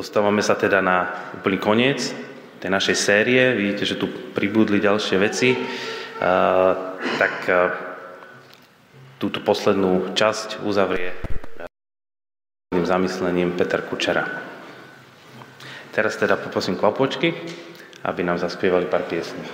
Dostávame sa teda na úplný koniec tej našej série. Vidíte, že tu pribudli ďalšie veci. Tak túto poslednú časť uzavrie zamyslením Peter Kučera. Teraz teda poprosím kvapočky, aby nám zaspievali pár piesní.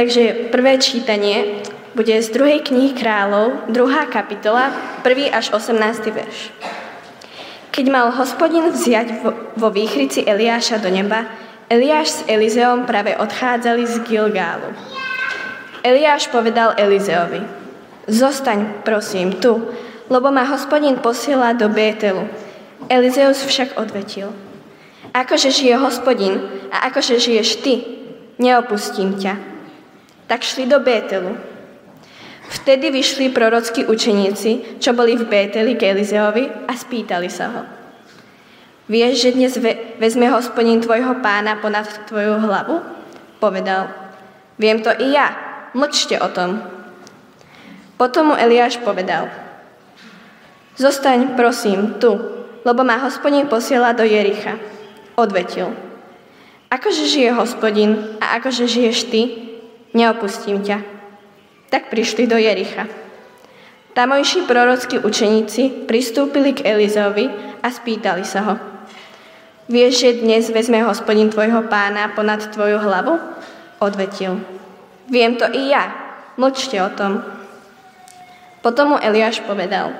Takže prvé čítanie bude z druhej knihy kráľov, druhá kapitola, 1. až 18. verš. Keď mal hospodin vziať vo, vo výchrici Eliáša do neba, Eliáš s Elizeom práve odchádzali z Gilgálu. Eliáš povedal Elizeovi, zostaň prosím tu, lebo ma hospodin posiela do Bételu. Elizeus však odvetil, akože žije hospodin a akože žiješ ty, neopustím ťa tak šli do Bételu. Vtedy vyšli prorockí učeníci, čo boli v Bételi k Elizeovi a spýtali sa ho. Vieš, že dnes vezme hospodin tvojho pána ponad tvoju hlavu? Povedal. Viem to i ja, mlčte o tom. Potom mu Eliáš povedal. Zostaň, prosím, tu, lebo ma hospodin posiela do Jericha. Odvetil. Akože žije hospodin a akože žiješ ty, neopustím ťa. Tak prišli do Jericha. Tamojší prorockí učeníci pristúpili k Elizovi a spýtali sa ho. Vieš, že dnes vezme hospodin tvojho pána ponad tvoju hlavu? Odvetil. Viem to i ja. Mlčte o tom. Potom mu Eliáš povedal.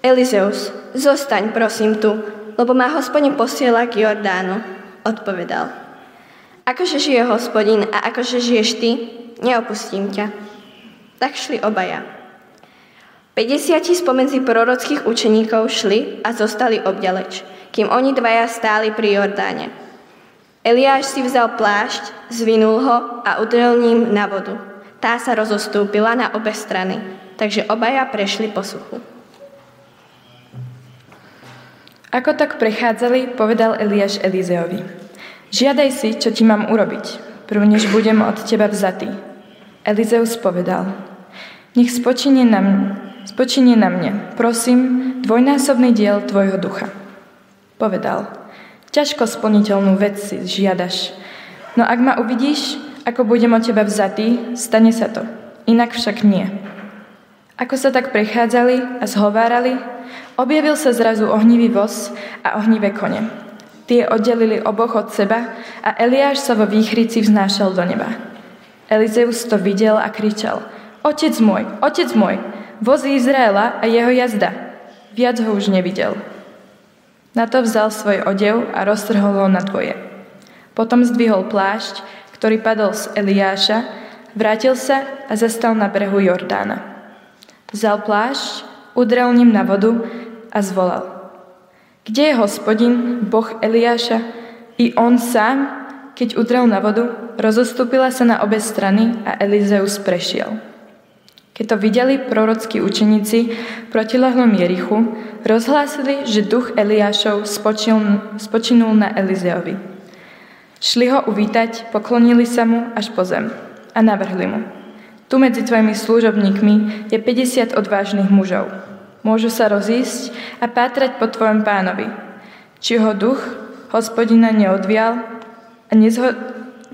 Elizeus, zostaň prosím tu, lebo ma hospodin posiela k Jordánu. Odpovedal. Akože žije hospodin a akože žiješ ty, neopustím ťa. Tak šli obaja. 50 spomedzi prorockých učeníkov šli a zostali obďaleč, kým oni dvaja stáli pri Jordáne. Eliáš si vzal plášť, zvinul ho a udrel ním na vodu. Tá sa rozostúpila na obe strany, takže obaja prešli po suchu. Ako tak prechádzali, povedal Eliáš Elizeovi. Žiadaj si, čo ti mám urobiť, prv než budem od teba vzatý. Elizeus povedal, nech spočinie na, mne, spočinie na mne, prosím, dvojnásobný diel tvojho ducha. Povedal, ťažko splniteľnú vec si žiadaš, no ak ma uvidíš, ako budem od teba vzatý, stane sa to, inak však nie. Ako sa tak prechádzali a zhovárali, objavil sa zrazu ohnivý voz a ohnivé kone. Tie oddelili oboch od seba a Eliáš sa vo výchrici vznášal do neba. Elizeus to videl a kričal, Otec môj, otec môj, voz Izraela a jeho jazda. Viac ho už nevidel. Na to vzal svoj odev a roztrhol ho na dvoje. Potom zdvihol plášť, ktorý padol z Eliáša, vrátil sa a zastal na brehu Jordána. Vzal plášť, udrel ním na vodu a zvolal. Kde je hospodin, boh Eliáša? I on sám, keď udrel na vodu, rozostúpila sa na obe strany a Elizeus prešiel. Keď to videli prorockí učeníci protilahlom Jerichu, rozhlásili, že duch Eliášov spočinul, spočinul na Elizeovi. Šli ho uvítať, poklonili sa mu až po zem a navrhli mu. Tu medzi tvojimi služobníkmi je 50 odvážnych mužov. Môžu sa rozísť a pátrať po tvojom pánovi. Či ho duch hospodina neodvial a nezho-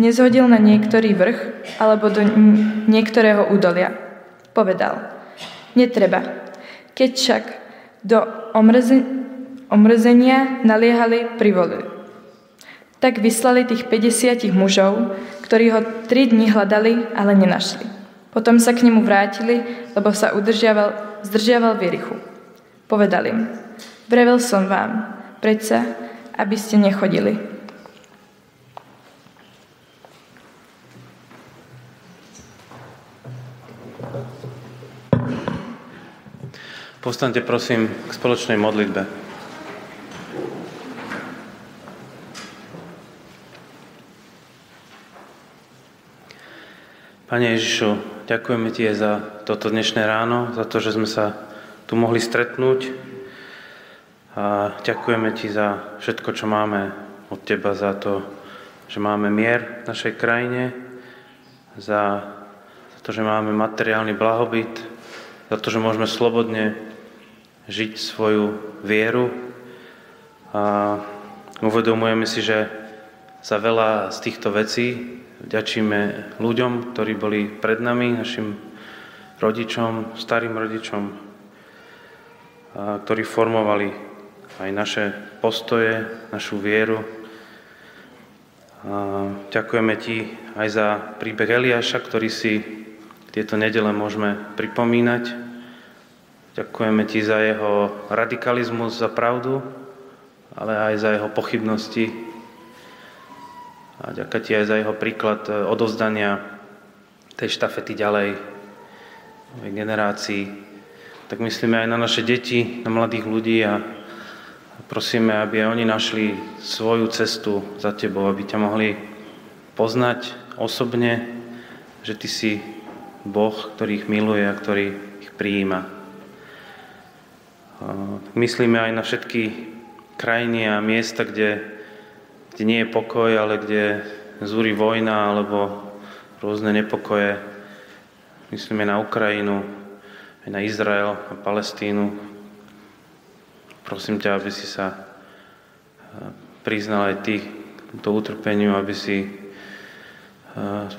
nezhodil na niektorý vrch alebo do niektorého údolia. Povedal, netreba. Keď však do omrze- omrzenia naliehali, privolili. Tak vyslali tých 50 mužov, ktorí ho tri dni hľadali, ale nenašli. Potom sa k nemu vrátili, lebo sa udržiaval zdržiaval v Jerichu. Povedal im, vrevel som vám, predsa, aby ste nechodili. Postaňte prosím k spoločnej modlitbe. Pane Ježišu, ďakujeme Ti za toto dnešné ráno, za to, že sme sa tu mohli stretnúť. A ďakujeme Ti za všetko, čo máme od Teba, za to, že máme mier v našej krajine, za, za to, že máme materiálny blahobyt, za to, že môžeme slobodne žiť svoju vieru. A uvedomujeme si, že za veľa z týchto vecí Vďačíme ľuďom, ktorí boli pred nami, našim rodičom, starým rodičom, ktorí formovali aj naše postoje, našu vieru. ďakujeme Ti aj za príbeh Eliáša, ktorý si tieto nedele môžeme pripomínať. Ďakujeme Ti za jeho radikalizmus, za pravdu, ale aj za jeho pochybnosti. A ďakujem Ti aj za jeho príklad e, odovzdania tej štafety ďalej generácii. Tak myslíme aj na naše deti, na mladých ľudí a prosíme, aby oni našli svoju cestu za Tebou, aby ťa mohli poznať osobne, že Ty si Boh, ktorý ich miluje a ktorý ich prijíma. Myslíme aj na všetky krajiny a miesta, kde, kde nie je pokoj, ale kde zúri vojna alebo rôzne nepokoje. Myslíme na Ukrajinu, aj na Izrael a Palestínu. Prosím ťa, aby si sa priznal aj ty to utrpeniu, aby si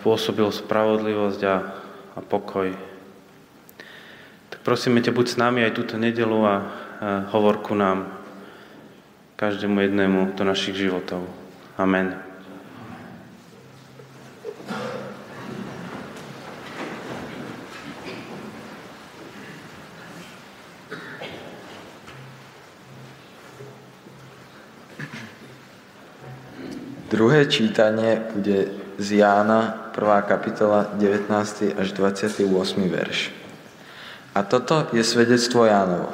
spôsobil spravodlivosť a, a pokoj. Tak prosíme ťa, buď s nami aj túto nedelu a, a hovor ku nám, každému jednému do našich životov. Amen. Druhé čítanie bude z Jána, 1. kapitola, 19. až 28. verš. A toto je svedectvo Jánovo.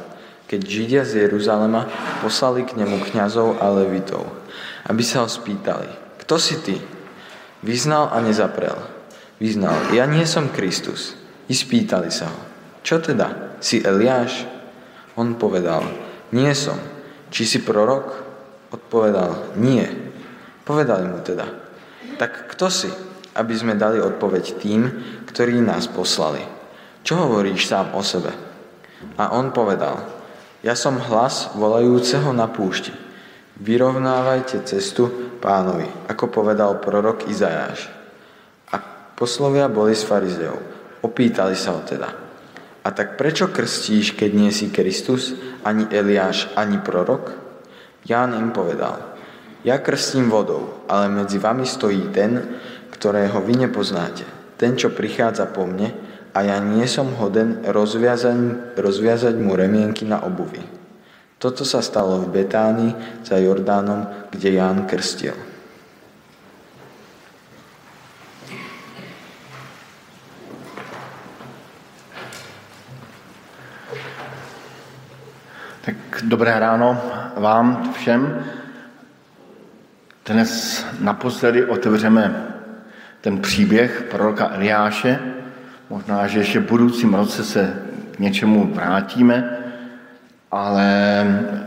Keď Židia z Jeruzalema poslali k nemu kňazov a levitov, aby sa ho spýtali, kto si ty? Vyznal a nezaprel. Vyznal, ja nie som Kristus. I spýtali sa ho, čo teda, si Eliáš? On povedal, nie som. Či si prorok? Odpovedal, nie. Povedali mu teda, tak kto si, aby sme dali odpoveď tým, ktorí nás poslali? Čo hovoríš sám o sebe? A on povedal, ja som hlas volajúceho na púšti. Vyrovnávajte cestu pánovi, ako povedal prorok Izajáš. A poslovia boli z farizeov. Opýtali sa ho teda. A tak prečo krstíš, keď nie si Kristus, ani Eliáš, ani prorok? Ján im povedal, ja krstím vodou, ale medzi vami stojí ten, ktorého vy nepoznáte. Ten, čo prichádza po mne a ja nie som hoden rozviazať, rozviazať mu remienky na obuvi. Toto sa stalo v Betánii za Jordánom, kde Ján krstil. Tak dobré ráno vám všem. Dnes naposledy otevřeme ten příběh proroka Eliáše. Možná, že ještě v budoucím roce se k něčemu vrátíme, ale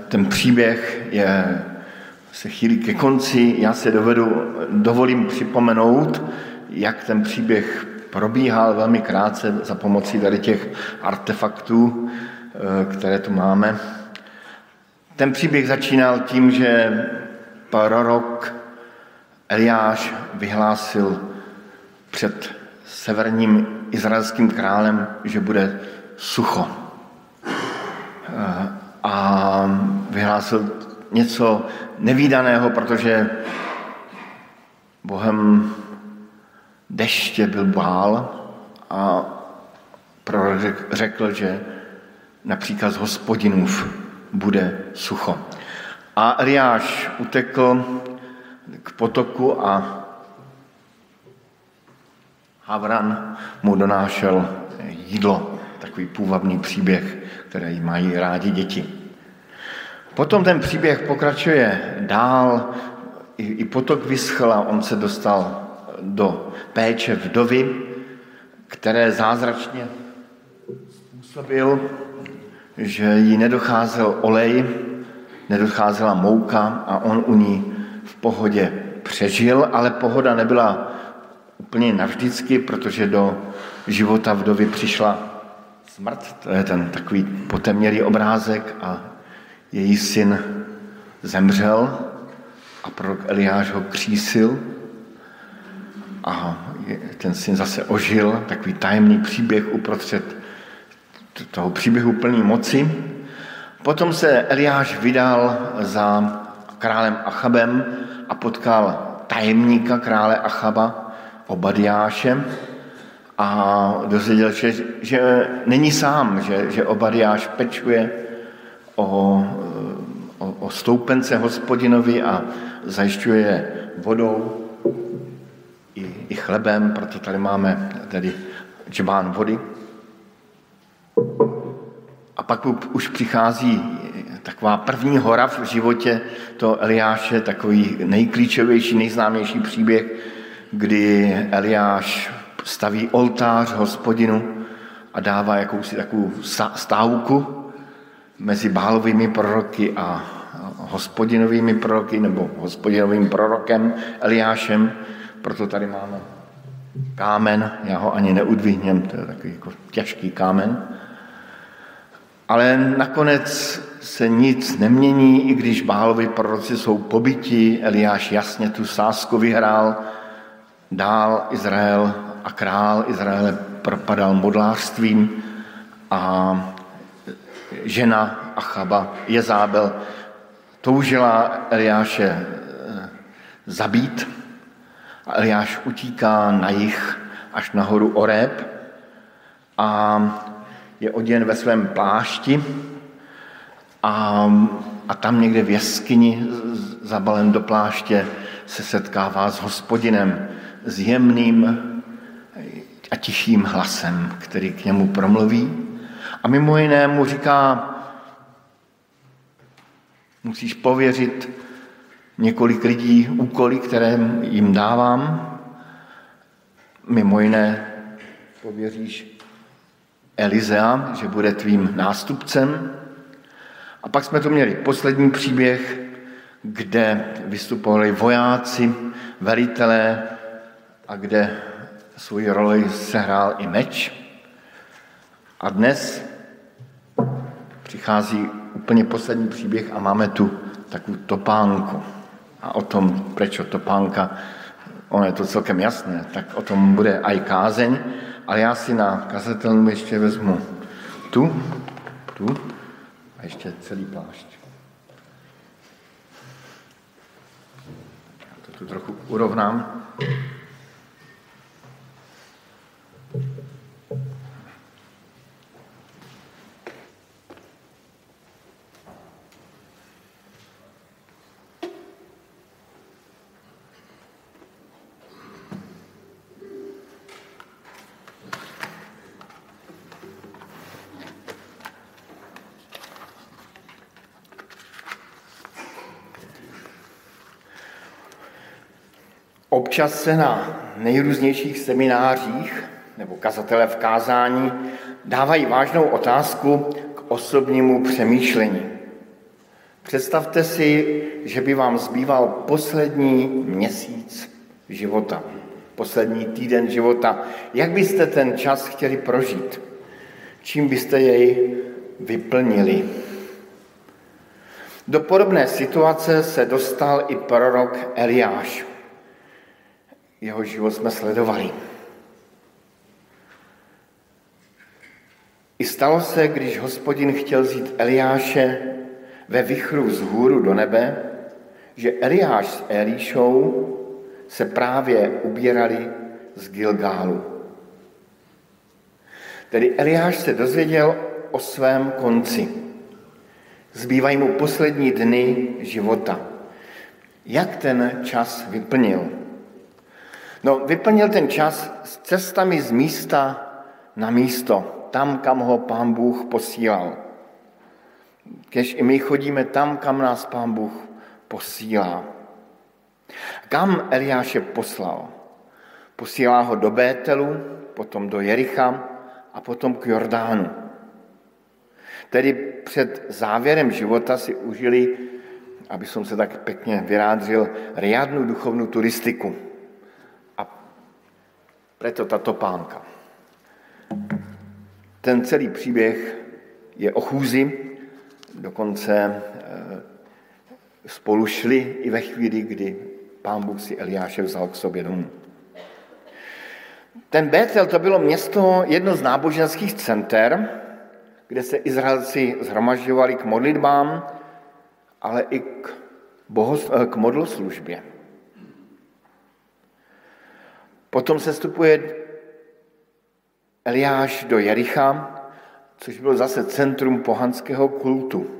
ten příběh je, se chýlí ke konci. Já se dovedu, dovolím připomenout, jak ten příběh probíhal velmi krátce za pomocí tady těch artefaktů, eh, které tu máme. Ten příběh začínal tím, že prorok Eliáš vyhlásil před severním izraelským králem, že bude sucho. A vyhlásil něco nevýdaného, protože Bohem deště byl bál a prorok řekl, že na příkaz hospodinův bude sucho. A Eliáš utekl k potoku a Havran mu donášel jídlo, takový půvabný příběh, který mají rádi děti. Potom ten příběh pokračuje dál, i, i potok vyschl a on se dostal do péče vdovy, které zázračně způsobil, že jí nedocházel olej, nedocházela mouka a on u ní v pohodě přežil, ale pohoda nebyla úplně navždycky, protože do života vdovy přišla smrt. To je ten takový potemnělý obrázek a její syn zemřel a prorok Eliáš ho křísil a ten syn zase ožil, takový tajemný příběh uprostřed toho příběhu plný moci. Potom se Eliáš vydal za králem Achabem a potkal tajemníka krále Achaba, Obadiáše, a dozvěděl, že, že není sám, že, že Obadiáš pečuje o, o, o stoupence hospodinovi a zajišťuje vodou i, i chlebem, proto tady máme tedy džbán vody. A pak už přichází taková první hora v životě to Eliáše, takový nejklíčovější, nejznámější příběh, kdy Eliáš staví oltář hospodinu a dává jakousi takovou stávku mezi bálovými proroky a hospodinovými proroky nebo hospodinovým prorokem Eliášem. Proto tady máme kámen, já ho ani neudvihnem, to je takový jako těžký kámen. Ale nakonec se nic nemění, i když Bálovi proroci jsou pobyti, Eliáš jasně tu sásku vyhrál, dál Izrael a král Izraele propadal modlářstvím a žena Achaba, Jezábel, toužila Eliáše eh, zabít. A Eliáš utíká na jich až nahoru Oreb a je oděn ve svém plášti a, a tam někde v jeskyni zabalen do pláště se setkává s hospodinem, s jemným a tichým hlasem, který k němu promluví. A mimo jiné mu říká, musíš pověřit několik lidí úkoly, které jim dávám. Mimo jiné pověříš Elizea, že bude tvým nástupcem. A pak jsme tu měli poslední příběh, kde vystupovali vojáci, velitelé a kde svoji roli sehrál i meč. A dnes přichází úplně poslední příběh a máme tu takovou topánku. A o tom, proč topánka, ono je to celkem jasné, tak o tom bude aj kázeň, ale já si na kazetelnu ještě vezmu tu, tu a ještě celý plášť. Já to tu trochu urovnám. Občas se na nejrůznějších seminářích nebo kazatele v kázání dávají vážnou otázku k osobnímu přemýšlení. Představte si, že by vám zbýval poslední měsíc života, poslední týden života. Jak byste ten čas chtěli prožít? Čím byste jej vyplnili? Do podobné situace se dostal i prorok Eliáš jeho život jsme sledovali. I stalo se, když hospodin chtěl vzít Eliáše ve vychru z hůru do nebe, že Eliáš s Elíšou se právě ubírali z Gilgálu. Tedy Eliáš se dozvěděl o svém konci. Zbývají mu poslední dny života. Jak ten čas vyplnil? No, vyplnil ten čas s cestami z místa na místo, tam, kam ho pán Bůh posílal. Kež i my chodíme tam, kam nás pán Bůh posílá. Kam Eliáše poslal? Posílá ho do Bételu, potom do Jericha a potom k Jordánu. Tedy před závěrem života si užili, aby som se tak pěkně vyrádřil, riadnu duchovnou turistiku. Preto tato pánka. Ten celý příběh je o chůzi, dokonce eh, spolu šli i ve chvíli, kdy pán Bůh si Eliáše vzal k sobě domů. Ten Betel to bylo město, jedno z náboženských center, kde se Izraelci zhromažďovali k modlitbám, ale i k, bohos, k modloslužbě. Potom se stupuje Eliáš do Jericha, což bylo zase centrum pohanského kultu.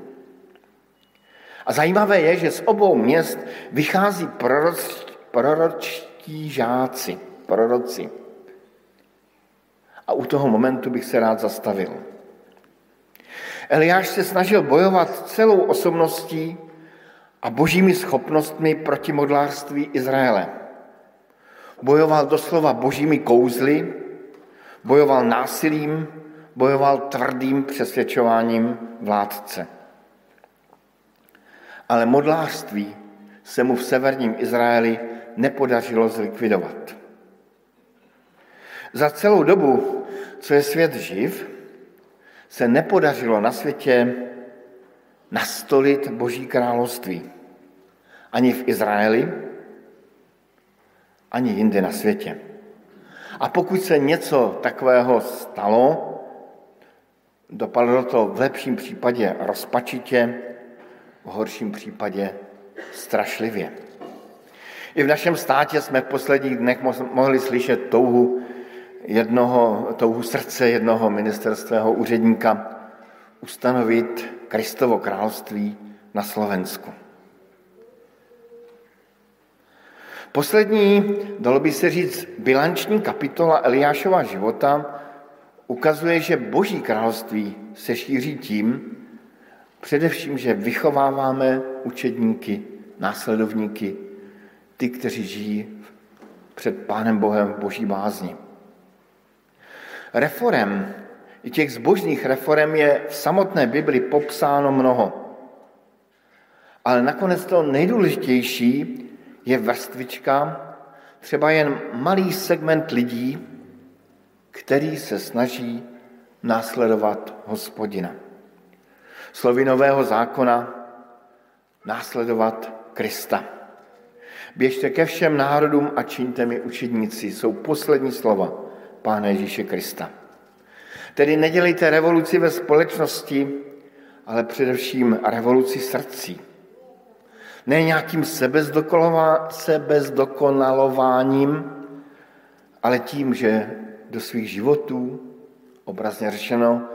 A zajímavé je, že z obou měst vychází proroč, proročtí žáci, proroci. A u toho momentu bych se rád zastavil. Eliáš se snažil bojovat celou osobností a božími schopnostmi proti modlárství Izraele. Bojoval doslova božími kouzly, bojoval násilím, bojoval tvrdým přesvědčováním vládce. Ale modlářství se mu v severním Izraeli nepodařilo zlikvidovat. Za celou dobu, co je svět živ, se nepodařilo na světě nastolit Boží království. Ani v Izraeli, ani jinde na světě. A pokud se něco takového stalo, dopadlo to v lepším případě rozpačitě, v horším případě strašlivě. I v našem státě jsme v posledních dnech mohli slyšet touhu jednoho, touhu srdce jednoho ministerského úředníka ustanovit Kristovo království na Slovensku. Poslední, dalo by se říct, bilanční kapitola Eliášova života ukazuje, že Boží království se šíří tím, především, že vychováváme učedníky, následovníky, ty, kteří žijí před Pánem Bohem v Boží bázni. Reform, i těch zbožných reform je v samotné Bibli popsáno mnoho. Ale nakonec to nejdůležitější je vrstvička, třeba jen malý segment lidí, který se snaží následovat hospodina. Slovy nového zákona následovat Krista. Běžte ke všem národům a čiňte mi učedníci, jsou poslední slova Pána Ježíše Krista. Tedy nedělejte revoluci ve společnosti, ale především revoluci srdcí. Ne nějakým sebezdokonalováním, ale tím, že do svých životů, obrazně řečeno,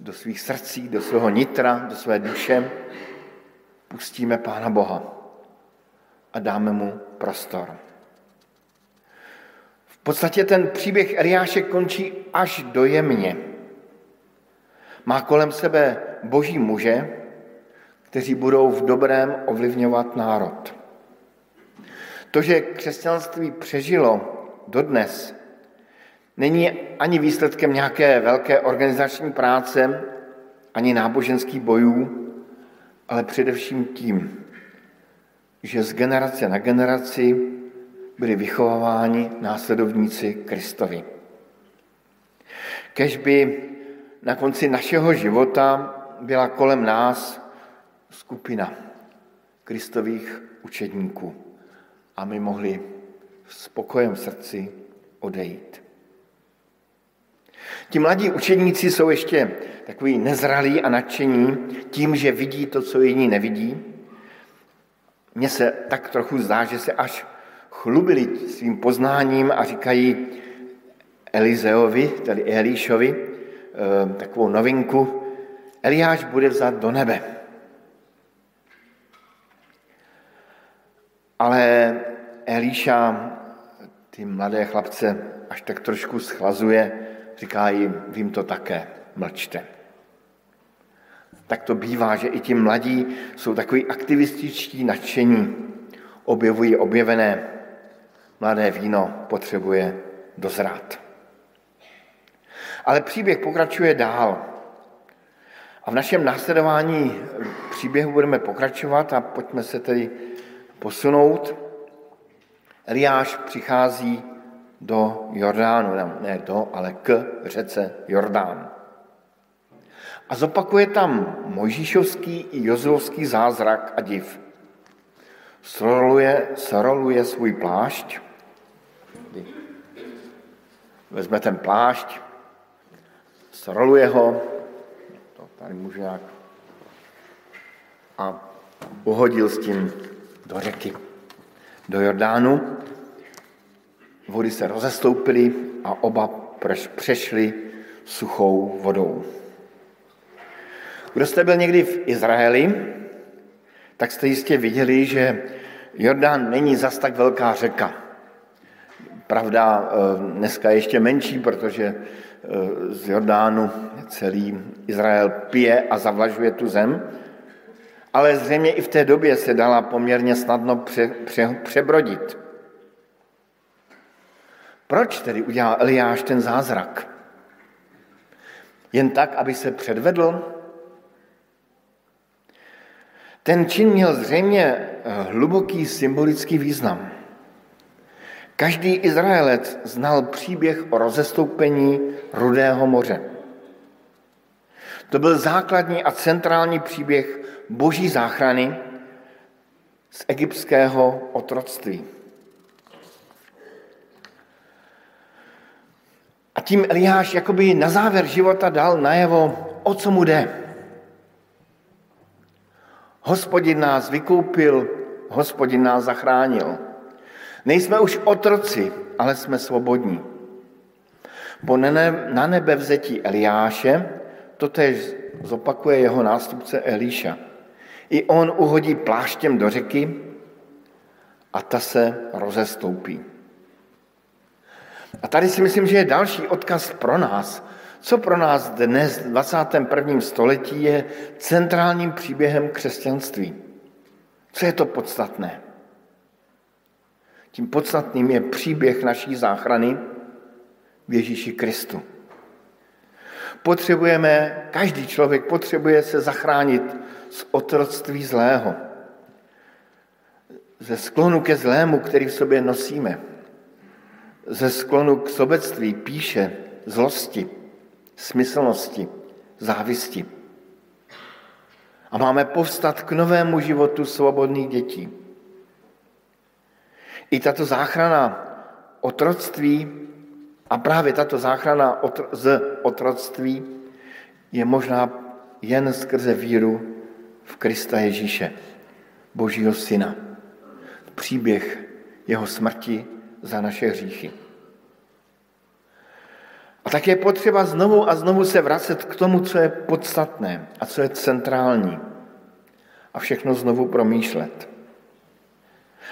do svých srdcí, do svého nitra, do své duše, pustíme Pána Boha a dáme mu prostor. V podstatě ten příběh Eliáše končí až dojemně. Má kolem sebe boží muže, kteří budou v dobrém ovlivňovat národ. To, že křesťanství přežilo dodnes, není ani výsledkem nějaké velké organizační práce, ani náboženských bojů, ale především tím, že z generace na generaci byli vychováváni následovníci Kristovi. Kež by na konci našeho života byla kolem nás skupina Kristových učedníků a my mohli s pokojem v srdci odejít. Ti mladí učedníci jsou ještě takový nezralí a nadšení tím, že vidí to, co jiní nevidí. Mně se tak trochu zdá, že se až chlubili svým poznáním a říkají Elizeovi, tedy Elíšovi, eh, takovou novinku, Eliáš bude vzat do nebe. Ale Elíša ty mladé chlapce až tak trošku schlazuje, říká jim, vím to také, mlčte. Tak to bývá, že i ti mladí jsou takový aktivističtí nadšení, objevují objevené. Mladé víno potřebuje dozrát. Ale příběh pokračuje dál. A v našem následování příběhu budeme pokračovat a pojďme se tedy posunout. Eliáš přichází do Jordánu, ne do, ale k řece Jordán. A zopakuje tam Mojžíšovský i Jozulovský zázrak a div. Sroluje, sroluje svůj plášť, vezme ten plášť, sroluje ho, to tady může nějak, a uhodil s tím do řeky, do Jordánu vody se rozestoupily a oba přešli suchou vodou. Kdo jste byl někdy v Izraeli, tak jste jistě viděli, že Jordán není zas tak velká řeka. Pravda, eh, dneska je ještě menší, protože eh, z Jordánu celý Izrael pije a zavlažuje tu zem, ale zřejmě i v té době se dala poměrně snadno pře, pře, přebrodit. Proč tedy udělal Eliáš ten zázrak? Jen tak, aby se předvedl? Ten čin měl zřejmě eh, hluboký symbolický význam. Každý Izraelec znal příběh o rozestoupení Rudého moře. To byl základní a centrální příběh boží záchrany z egyptského otroctví. A tím Eliáš jakoby na závěr života dal najevo, o co mu jde. Hospodin nás vykoupil, hospodin nás zachránil. Nejsme už otroci, ale jsme svobodní. Po na nebe vzetí Eliáše totež zopakuje jeho nástupce Elíša. I on uhodí pláštěm do řeky a ta se rozestoupí. A tady si myslím, že je další odkaz pro nás. Co pro nás dnes v 21. století je centrálním příběhem křesťanství? Co je to podstatné? Tím podstatným je příběh naší záchrany v Ježíši Kristu. Potřebujeme, každý člověk potřebuje se zachránit z otroctví zlého, ze sklonu ke zlému, který v sobě nosíme, ze sklonu k sobectví, píše, zlosti, smyslnosti, závisti. A máme povstat k novému životu svobodných dětí. I tato záchrana otroctví a právě tato záchrana z otroctví je možná jen skrze víru v Krista Ježíše, Božího Syna. Příběh jeho smrti za naše hříchy. A tak je potřeba znovu a znovu se vracet k tomu, co je podstatné a co je centrální. A všechno znovu promýšlet.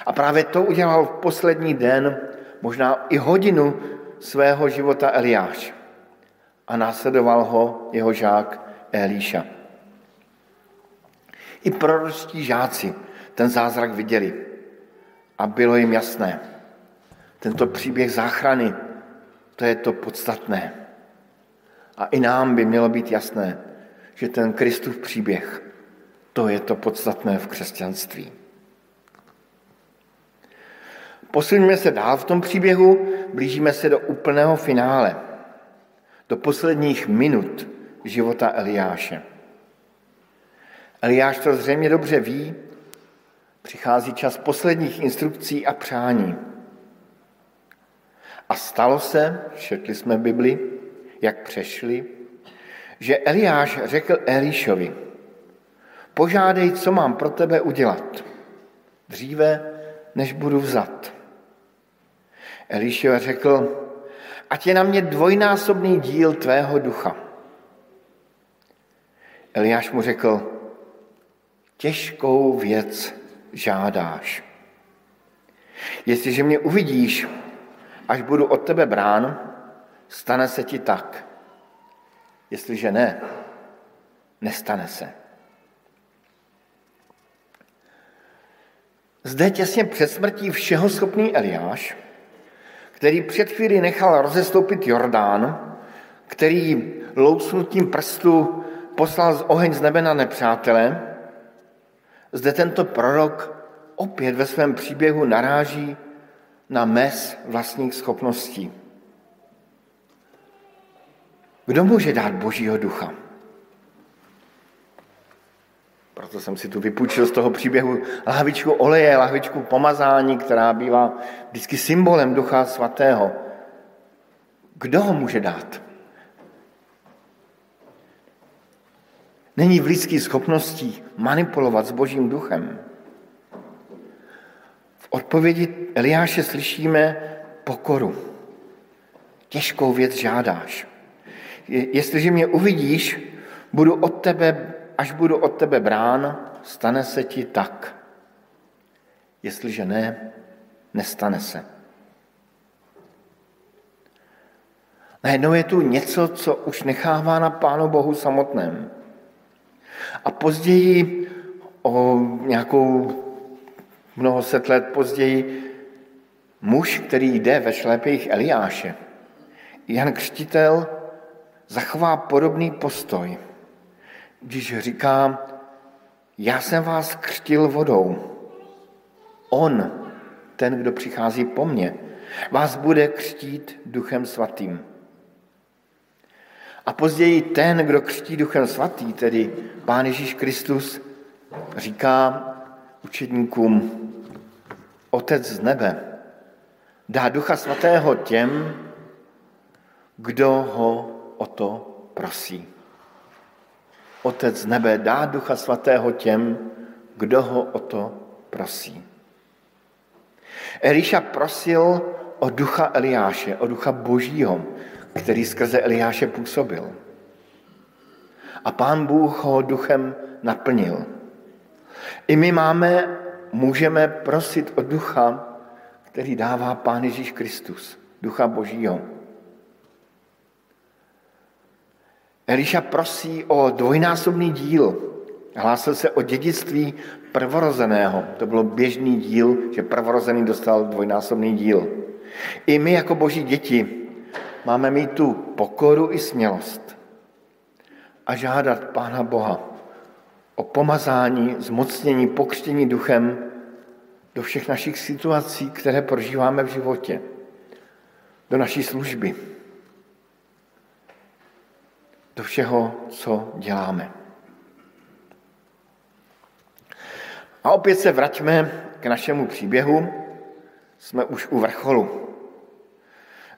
A právě to udělal v poslední den, možná i hodinu svého života Eliáš. A následoval ho jeho žák Elíša. I proročtí žáci ten zázrak viděli a bylo jim jasné. Tento příběh záchrany, to je to podstatné. A i nám by mělo být jasné, že ten Kristův příběh, to je to podstatné v křesťanství. Posuníme se dál v tom příběhu, blížíme se do úplného finále, do posledních minut života Eliáše. Eliáš to zřejmě dobře ví, přichází čas posledních instrukcí a přání. A stalo se, četli jsme Bibli, jak přešli, že Eliáš řekl Elíšovi, požádej, co mám pro tebe udělat, dříve, než budu vzat. Elišova řekl, ať je na mě dvojnásobný díl tvého ducha. Eliáš mu řekl, těžkou věc žádáš. Jestliže mě uvidíš, až budu od tebe brán, stane se ti tak. Jestliže ne, nestane se. Zde těsně před smrtí všeho schopný Eliáš který před chvíli nechal rozestoupit Jordán, který lousnutím prstu poslal z oheň z nebe na nepřátele, zde tento prorok opět ve svém příběhu naráží na mes vlastních schopností. Kdo může dát Božího ducha? Proto jsem si tu vypůjčil z toho příběhu lahvičku oleje, lahvičku pomazání, která bývá vždycky symbolem Ducha Svatého. Kdo ho může dát? Není v lidských schopností manipulovat s Božím duchem. V odpovědi Eliáše slyšíme pokoru. Těžkou věc žádáš. Jestliže mě uvidíš, budu od tebe, až budu od tebe brán, stane se ti tak. Jestliže ne, nestane se. Najednou je tu něco, co už nechává na Pánu Bohu samotném. A později, o nějakou mnoho set let později, muž, který jde ve šlépějích Eliáše, Jan Křtitel zachová podobný postoj, když říká, já jsem vás křtil vodou, on, ten, kdo přichází po mně, vás bude křtít duchem svatým. A později ten, kdo křtí duchem svatý, tedy Pán Ježíš Kristus, říká učedníkům, Otec z nebe dá ducha svatého těm, kdo ho o to prosí. Otec z nebe dá ducha svatého těm, kdo ho o to prosí. Eliša prosil o ducha Eliáše, o ducha božího, který skrze Eliáše působil. A pán Bůh ho duchem naplnil. I my máme, můžeme prosit o ducha, který dává Pán Ježíš Kristus, ducha Božího. Eliša prosí o dvojnásobný díl. Hlásil se o dědictví prvorozeného. To bylo běžný díl, že prvorozený dostal dvojnásobný díl. I my jako boží děti máme mít tu pokoru i smělost a žádat Pána Boha o pomazání, zmocnění, pokřtění duchem do všech našich situací, které prožíváme v životě, do naší služby, do všeho, co děláme. A opět se vraťme k našemu příběhu. Jsme už u vrcholu.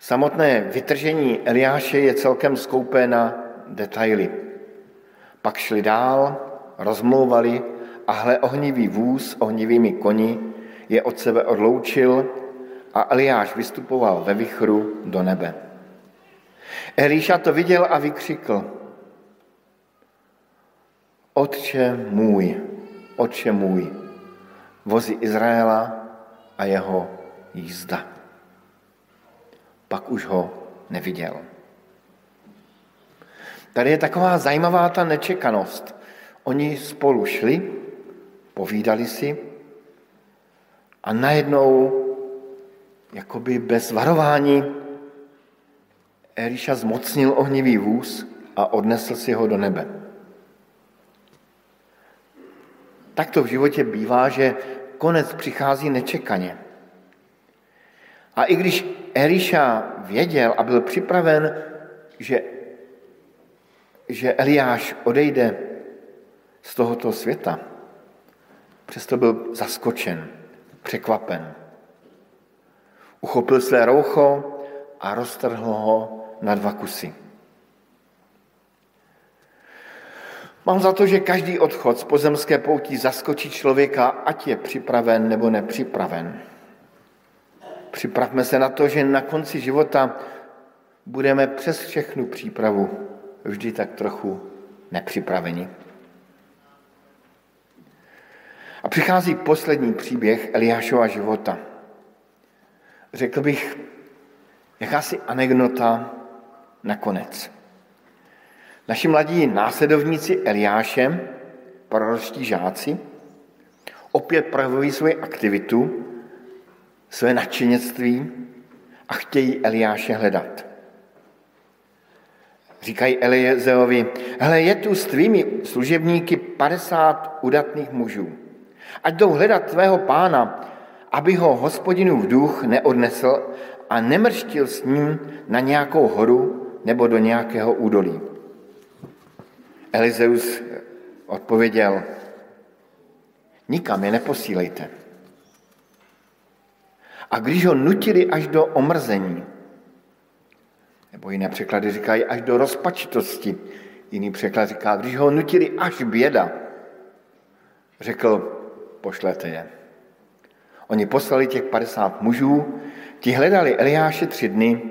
Samotné vytržení Eliáše je celkem skoupé na detaily. Pak šli dál, rozmlouvali a hle ohnivý vůz ohnivými koni je od sebe odloučil a Eliáš vystupoval ve vichru do nebe. Elíša to viděl a vykřikl, Otče můj, Otče můj, vozy Izraela a jeho jízda. Pak už ho neviděl. Tady je taková zajímavá ta nečekanost. Oni spolu šli, povídali si a najednou, jakoby bez varování, Eliša zmocnil ohnivý vůz a odnesl si ho do nebe. Tak to v životě bývá, že konec přichází nečekaně. A i když Eliša věděl a byl připraven, že, že Eliáš odejde z tohoto světa, přesto byl zaskočen, překvapen. Uchopil své roucho a roztrhl ho na dva kusy. Mám za to, že každý odchod z pozemské poutí zaskočí člověka, ať je připraven nebo nepřipraven. Připravme se na to, že na konci života budeme přes všechnu přípravu vždy tak trochu nepřipraveni. A přichází poslední příběh Eliášova života. Řekl bych, jakási anekdota nakonec. Naši mladí následovníci Eliáše, proročtí žáci, opět projevují svoji aktivitu, své nadšenectví a chtějí Eliáše hledat. Říkají Eliezeovi, hele, je tu s tvými služebníky 50 udatných mužů. Ať jdou hledat tvého pána, aby ho hospodinův duch neodnesl a nemrštil s ním na nějakou horu nebo do nějakého údolí. Elizeus odpověděl, nikam je neposílejte. A když ho nutili až do omrzení, nebo jiné překlady říkají až do rozpačitosti, jiný překlad říká, když ho nutili až běda, řekl, pošlete je. Oni poslali těch 50 mužů, Ti hledali Eliáše tři dny,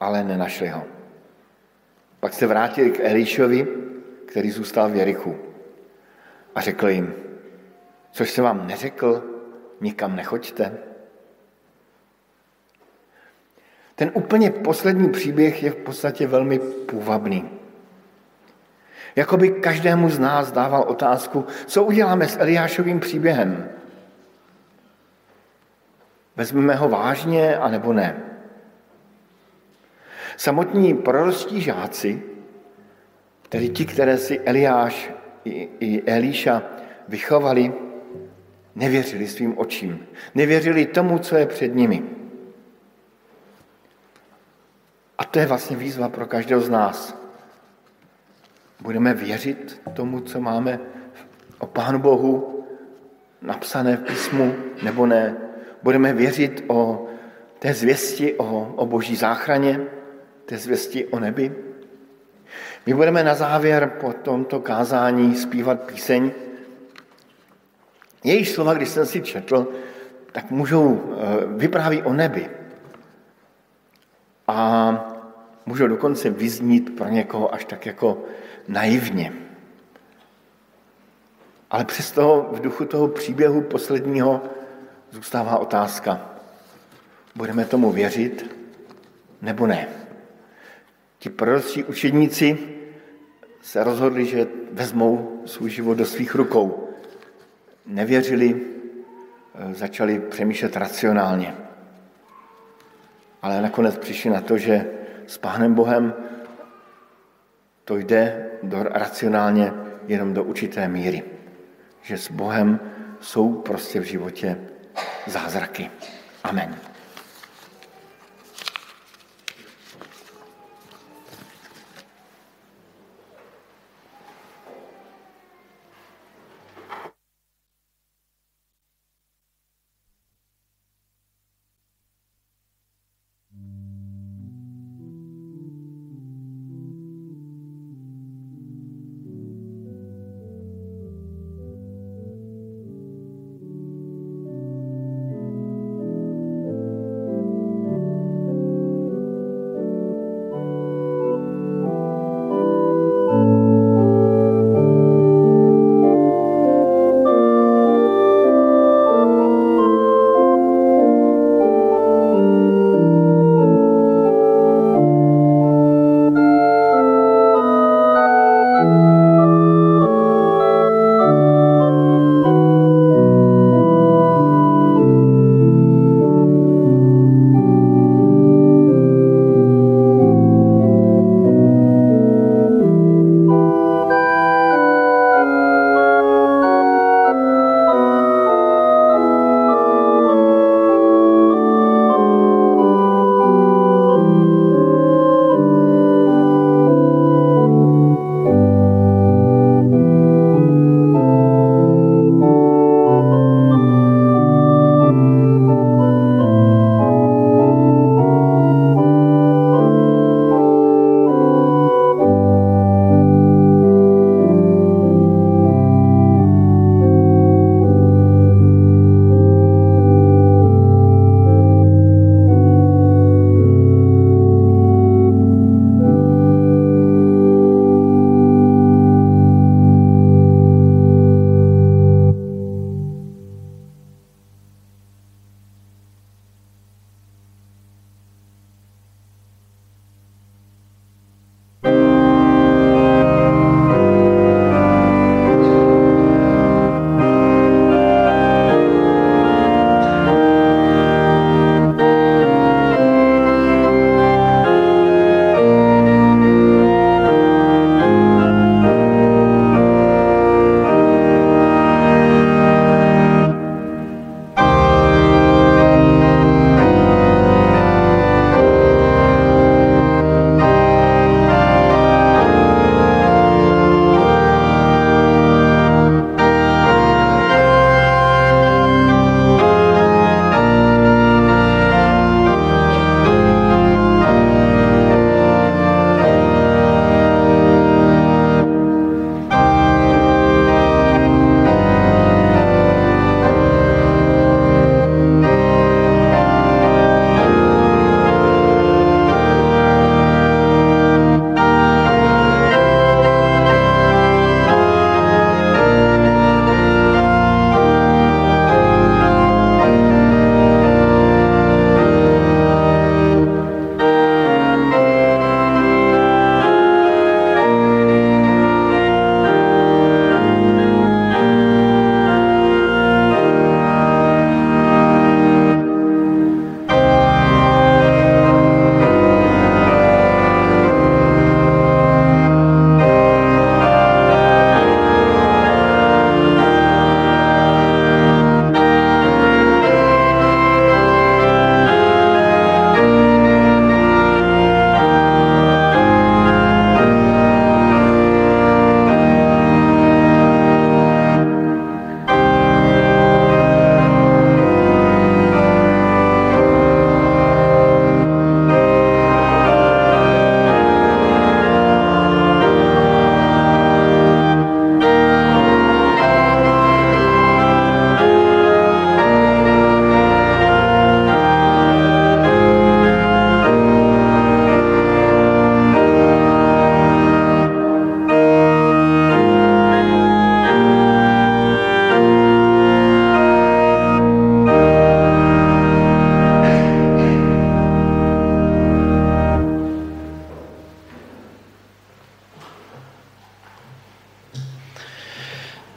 ale nenašli ho. Pak se vrátili k Elišovi, který zůstal v Jerichu. A řekl jim, což se vám neřekl, nikam nechoďte. Ten úplně poslední příběh je v podstatě velmi půvabný. Jakoby každému z nás dával otázku, co uděláme s Eliášovým příběhem. Vezmeme ho vážně, anebo ne? Samotní prorostí žáci, tedy ti, které si Eliáš i Elíša vychovali, nevěřili svým očím. Nevěřili tomu, co je před nimi. A to je vlastně výzva pro každého z nás. Budeme věřit tomu, co máme o Pánu Bohu napsané v písmu, nebo ne? Budeme věřit o té zvěsti o, o boží záchraně, té zvěsti o nebi? My budeme na závěr po tomto kázání zpívat píseň. Jejíž slova, když jsem si četl, tak můžou, eh, vypráví o nebi. A můžou dokonce vyznít pro někoho až tak jako naivně. Ale přesto v duchu toho příběhu posledního zůstává otázka. Budeme tomu věřit nebo ne? Ti proročí učedníci se rozhodli, že vezmou svůj život do svých rukou. Nevěřili, eh, začali přemýšlet racionálně. Ale nakonec přišli na to, že s Pánem Bohem to jde do, racionálně jenom do určité míry. Že s Bohem jsou prostě v životě zázraky. Amen.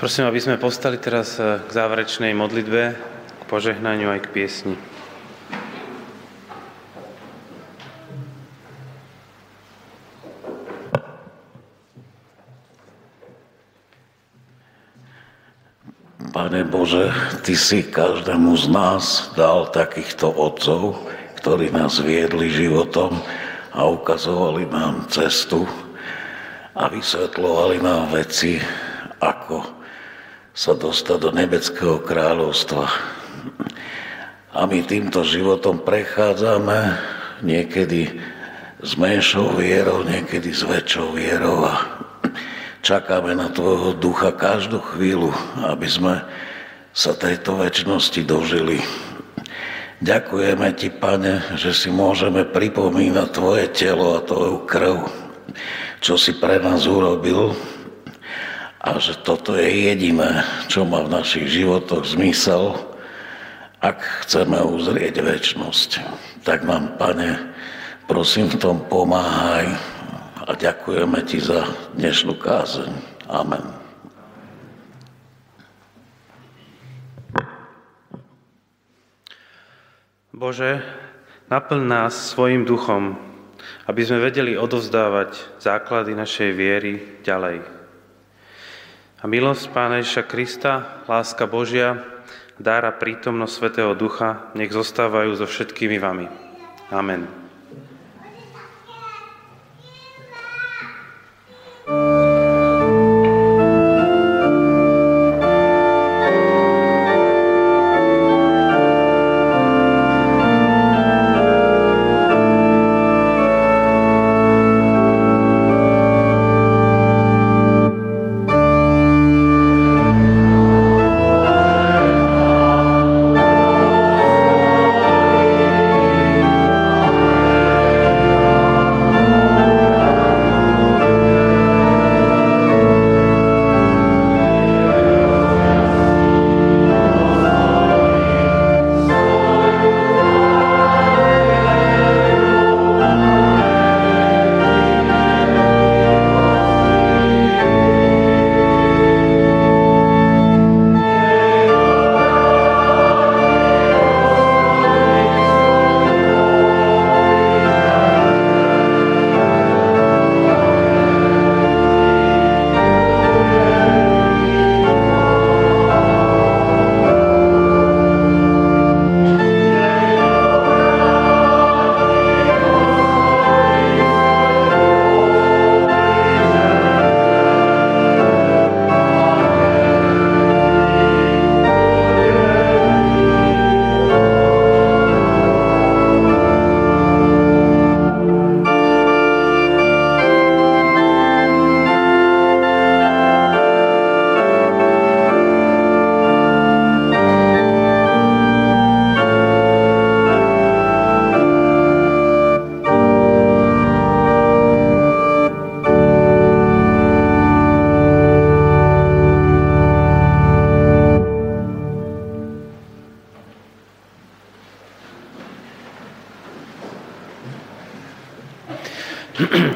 Prosím, aby sme postali teraz eh, k záverečnej modlitbe, k požehnaniu aj k piesni. Pane Bože, Ty si každému z nás dal takýchto otcov, ktorí nás viedli životom a ukazovali nám cestu a vysvetľovali nám veci, ako sa dostať do nebeckého kráľovstva. A my týmto životom prechádzame niekedy s menšou vierou, niekedy s väčšou vierou a čakáme na Tvojho ducha každú chvíľu, aby sme sa tejto väčšnosti dožili. Ďakujeme Ti, Pane, že si môžeme pripomínať Tvoje telo a Tvoju krv, čo si pre nás urobil a že toto je jediné, čo má v našich životoch zmysel, ak chceme uzrieť väčšnosť. Tak nám, Pane, prosím v tom pomáhaj a ďakujeme Ti za dnešnú kázeň. Amen. Bože, naplň nás svojim duchom, aby sme vedeli odovzdávať základy našej viery ďalej. A milosť Pána Ježa Krista, láska Božia, dára prítomnosť Svetého Ducha, nech zostávajú so všetkými vami. Amen.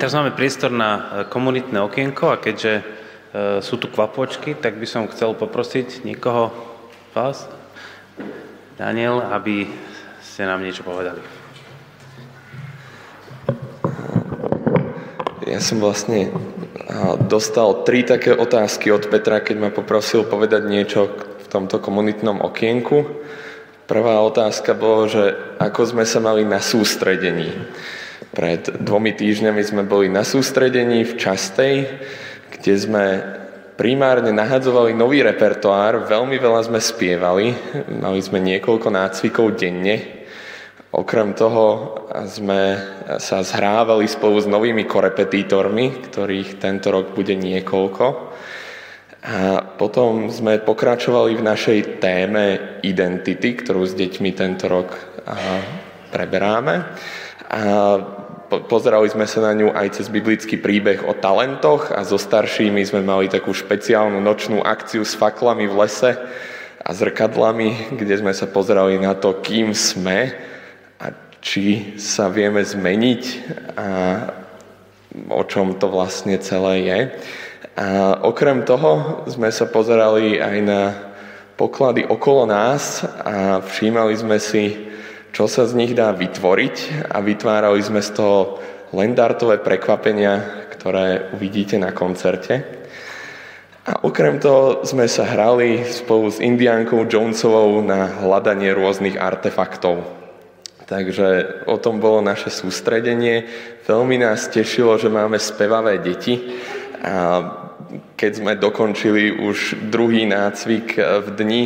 Teraz máme priestor na e, komunitné okienko a keďže e, sú tu kvapočky, tak by som chcel poprosiť niekoho vás, Daniel, aby ste nám niečo povedali. Ja som vlastne dostal tri také otázky od Petra, keď ma poprosil povedať niečo v tomto komunitnom okienku. Prvá otázka bolo, že ako sme sa mali na sústredení. Pred dvomi týždňami sme boli na sústredení v Častej, kde sme primárne nahadzovali nový repertoár, veľmi veľa sme spievali, mali sme niekoľko nácvikov denne. Okrem toho sme sa zhrávali spolu s novými korepetítormi, ktorých tento rok bude niekoľko. A potom sme pokračovali v našej téme identity, ktorú s deťmi tento rok preberáme. A pozerali sme sa na ňu aj cez biblický príbeh o talentoch a so staršími sme mali takú špeciálnu nočnú akciu s faklami v lese a zrkadlami, kde sme sa pozerali na to, kým sme a či sa vieme zmeniť a o čom to vlastne celé je. A okrem toho sme sa pozerali aj na poklady okolo nás a všímali sme si, čo sa z nich dá vytvoriť a vytvárali sme z toho lendartové prekvapenia, ktoré uvidíte na koncerte. A okrem toho sme sa hrali spolu s Indiánkou Jonesovou na hľadanie rôznych artefaktov. Takže o tom bolo naše sústredenie. Veľmi nás tešilo, že máme spevavé deti. A keď sme dokončili už druhý nácvik v dni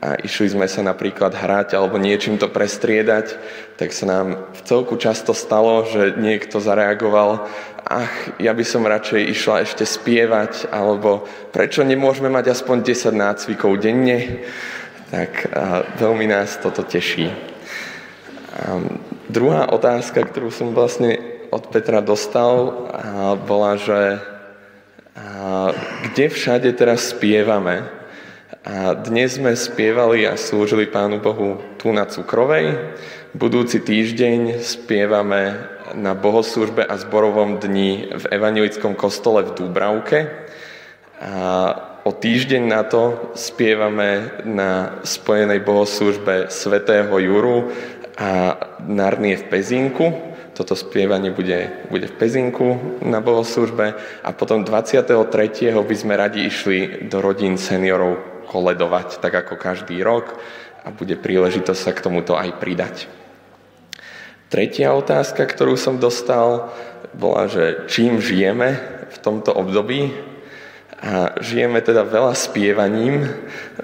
a išli sme sa napríklad hrať alebo niečím to prestriedať, tak sa nám v celku často stalo, že niekto zareagoval ach, ja by som radšej išla ešte spievať, alebo prečo nemôžeme mať aspoň 10 nácvikov denne, tak a, veľmi nás toto teší. A, druhá otázka, ktorú som vlastne od Petra dostal, a, bola, že a, kde všade teraz spievame. A dnes sme spievali a slúžili Pánu Bohu tu na Cukrovej. Budúci týždeň spievame na bohoslužbe a zborovom dni v Evangelickom kostole v Dúbravke. A o týždeň na to spievame na spojenej bohoslužbe svätého Juru a Narnie v Pezinku. Toto spievanie bude, bude v Pezinku na bohoslužbe a potom 23. by sme radi išli do rodín seniorov koledovať, tak ako každý rok a bude príležitosť sa k tomuto aj pridať. Tretia otázka, ktorú som dostal, bola, že čím žijeme v tomto období. A žijeme teda veľa spievaním,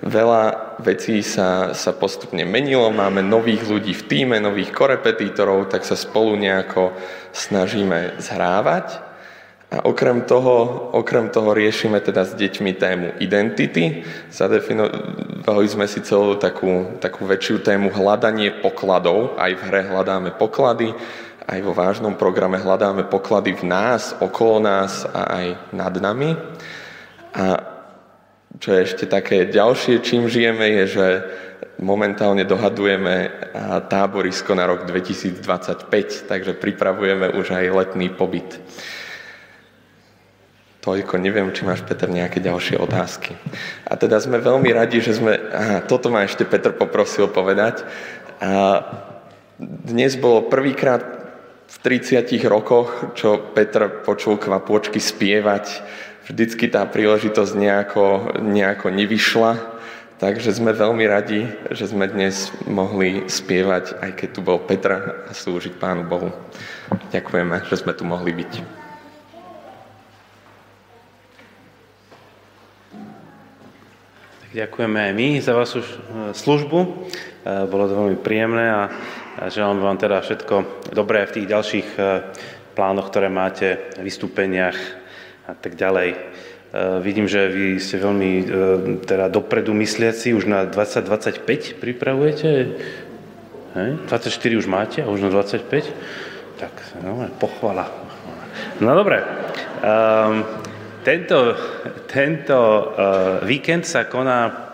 veľa vecí sa, sa postupne menilo, máme nových ľudí v týme, nových korepetítorov, tak sa spolu nejako snažíme zhrávať. A okrem toho, okrem toho riešime teda s deťmi tému identity. Zadefinovali sme si celú takú, takú väčšiu tému hľadanie pokladov. Aj v hre hľadáme poklady, aj vo vážnom programe hľadáme poklady v nás, okolo nás a aj nad nami. A čo je ešte také ďalšie, čím žijeme, je, že momentálne dohadujeme táborisko na rok 2025, takže pripravujeme už aj letný pobyt. Toľko, neviem, či máš, Peter, nejaké ďalšie otázky. A teda sme veľmi radi, že sme... Aha, toto ma ešte Peter poprosil povedať. A dnes bolo prvýkrát v 30 rokoch, čo Petr počul kvapôčky spievať. Vždycky tá príležitosť nejako, nejako nevyšla, takže sme veľmi radi, že sme dnes mohli spievať, aj keď tu bol Petr a slúžiť Pánu Bohu. Ďakujeme, že sme tu mohli byť. Ďakujeme aj my za vašu e, službu. E, bolo to veľmi príjemné a želám vám teda všetko dobré v tých ďalších e, plánoch, ktoré máte, vystúpeniach a tak ďalej. Vidím, že vy ste veľmi teda dopredu mysliaci, už na 2025 pripravujete? Hej? 24 už máte a už na 25? Tak, no, pochvala. No dobre. Um, tento, tento uh, víkend sa koná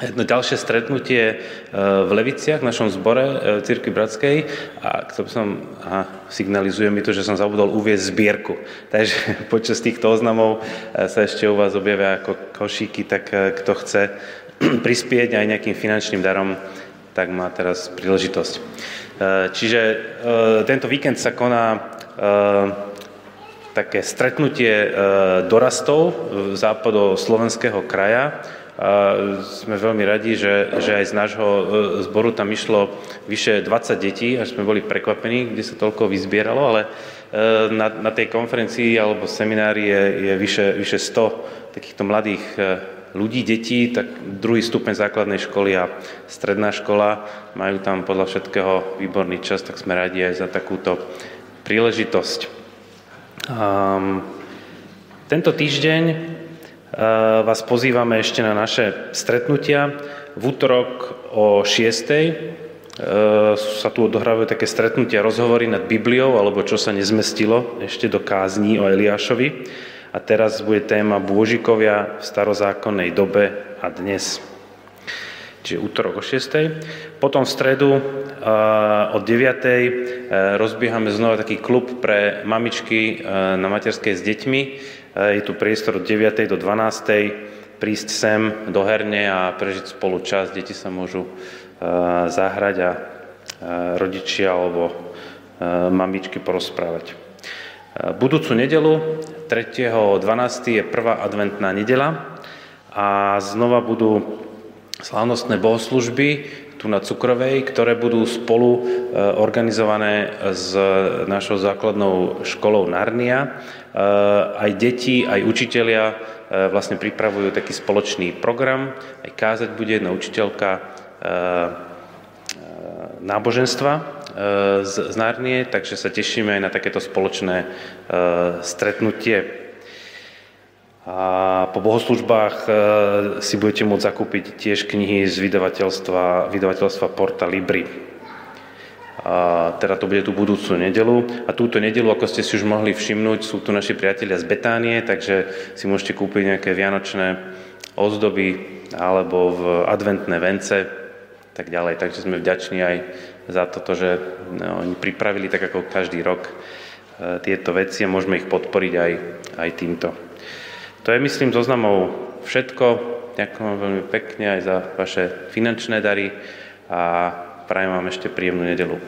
jedno ďalšie stretnutie uh, v Leviciach, v našom zbore uh, Círky Bratskej a to som, aha, signalizuje mi to, že som zabudol uviezť zbierku. Takže počas týchto oznamov sa ešte u vás objavia ako košíky, tak kto chce prispieť aj nejakým finančným darom, tak má teraz príležitosť. Čiže tento víkend sa koná také stretnutie e, dorastov západo slovenského kraja. A sme veľmi radi, že, že aj z nášho zboru tam išlo vyše 20 detí, až sme boli prekvapení, kde sa toľko vyzbieralo, ale na, na tej konferencii alebo seminári je, je vyše, vyše 100 takýchto mladých ľudí, detí, tak druhý stupeň základnej školy a stredná škola majú tam podľa všetkého výborný čas, tak sme radi aj za takúto príležitosť. Um, tento týždeň uh, vás pozývame ešte na naše stretnutia. V útorok o 6. Uh, sa tu odohrávajú také stretnutia, rozhovory nad Bibliou, alebo čo sa nezmestilo ešte do kázní o Eliášovi. A teraz bude téma Bôžikovia v starozákonnej dobe a dnes. Čiže útorok o 6. Potom v stredu od 9. rozbiehame znova taký klub pre mamičky na materskej s deťmi. Je tu priestor od 9. do 12. prísť sem do herne a prežiť spolu čas. Deti sa môžu zahrať a rodičia alebo mamičky porozprávať. Budúcu nedelu, 3.12. je prvá adventná nedela a znova budú slávnostné bohoslužby tu na Cukrovej, ktoré budú spolu organizované s našou základnou školou Narnia. Aj deti, aj učitelia vlastne pripravujú taký spoločný program. Aj kázať bude jedna učiteľka náboženstva, z, z Narnie, takže sa tešíme aj na takéto spoločné stretnutie. A po bohoslužbách si budete môcť zakúpiť tiež knihy z vydavateľstva, vydavateľstva Porta Libri. A teda to bude tú budúcu nedelu. A túto nedelu, ako ste si už mohli všimnúť, sú tu naši priatelia z Betánie, takže si môžete kúpiť nejaké vianočné ozdoby alebo v adventné vence, tak ďalej. Takže sme vďační aj za toto, že no, oni pripravili tak ako každý rok tieto veci a môžeme ich podporiť aj, aj týmto. To je, myslím, zoznamov všetko. Ďakujem vám veľmi pekne aj za vaše finančné dary a prajem vám ešte príjemnú nedelu.